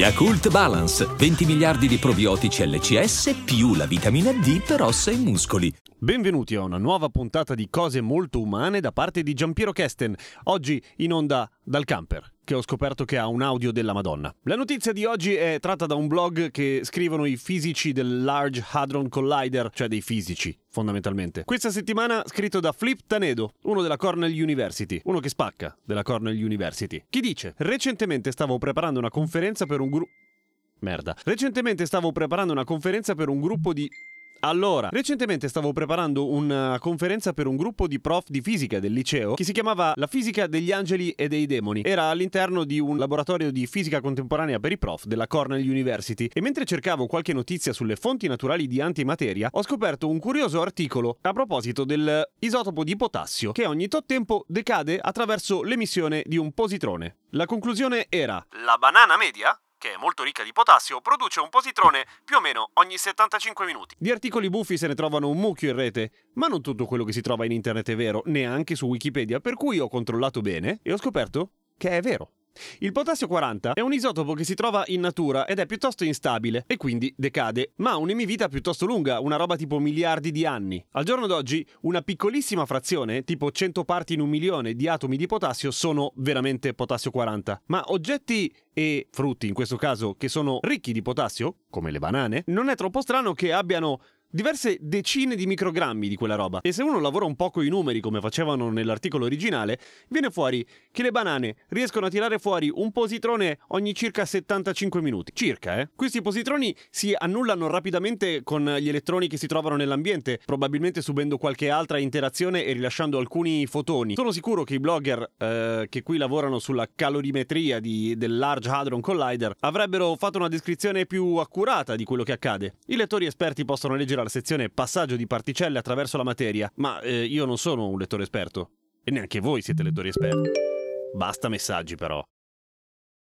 Yakult Balance, 20 miliardi di probiotici LCS più la vitamina D per ossa e muscoli. Benvenuti a una nuova puntata di Cose molto umane da parte di Giampiero Kesten, oggi in onda dal camper, che ho scoperto che ha un audio della Madonna. La notizia di oggi è tratta da un blog che scrivono i fisici del Large Hadron Collider, cioè dei fisici, fondamentalmente. Questa settimana scritto da Flip Tanedo, uno della Cornell University, uno che spacca della Cornell University. Chi dice? Recentemente stavo preparando una conferenza per un gruppo... Merda. Recentemente stavo preparando una conferenza per un gruppo di... Allora, recentemente stavo preparando una conferenza per un gruppo di prof di fisica del liceo che si chiamava La fisica degli angeli e dei demoni. Era all'interno di un laboratorio di fisica contemporanea per i prof della Cornell University e mentre cercavo qualche notizia sulle fonti naturali di antimateria ho scoperto un curioso articolo a proposito dell'isotopo di potassio che ogni tot tempo decade attraverso l'emissione di un positrone. La conclusione era La banana media che è molto ricca di potassio, produce un positrone più o meno ogni 75 minuti. Di articoli buffi se ne trovano un mucchio in rete, ma non tutto quello che si trova in internet è vero, neanche su Wikipedia, per cui ho controllato bene e ho scoperto che è vero. Il potassio 40 è un isotopo che si trova in natura ed è piuttosto instabile e quindi decade, ma ha un'emivita piuttosto lunga, una roba tipo miliardi di anni. Al giorno d'oggi una piccolissima frazione, tipo 100 parti in un milione di atomi di potassio sono veramente potassio 40, ma oggetti e frutti in questo caso che sono ricchi di potassio, come le banane, non è troppo strano che abbiano diverse decine di microgrammi di quella roba. E se uno lavora un po' con i numeri, come facevano nell'articolo originale, viene fuori che le banane riescono a tirare fuori un positrone ogni circa 75 minuti. Circa, eh? Questi positroni si annullano rapidamente con gli elettroni che si trovano nell'ambiente, probabilmente subendo qualche altra interazione e rilasciando alcuni fotoni. Sono sicuro che i blogger eh, che qui lavorano sulla calorimetria di, del Large Hadron Collider avrebbero fatto una descrizione più accurata di quello che accade. I lettori esperti possono leggere alla sezione passaggio di particelle attraverso la materia, ma eh, io non sono un lettore esperto. E neanche voi siete lettori esperti. Basta messaggi però.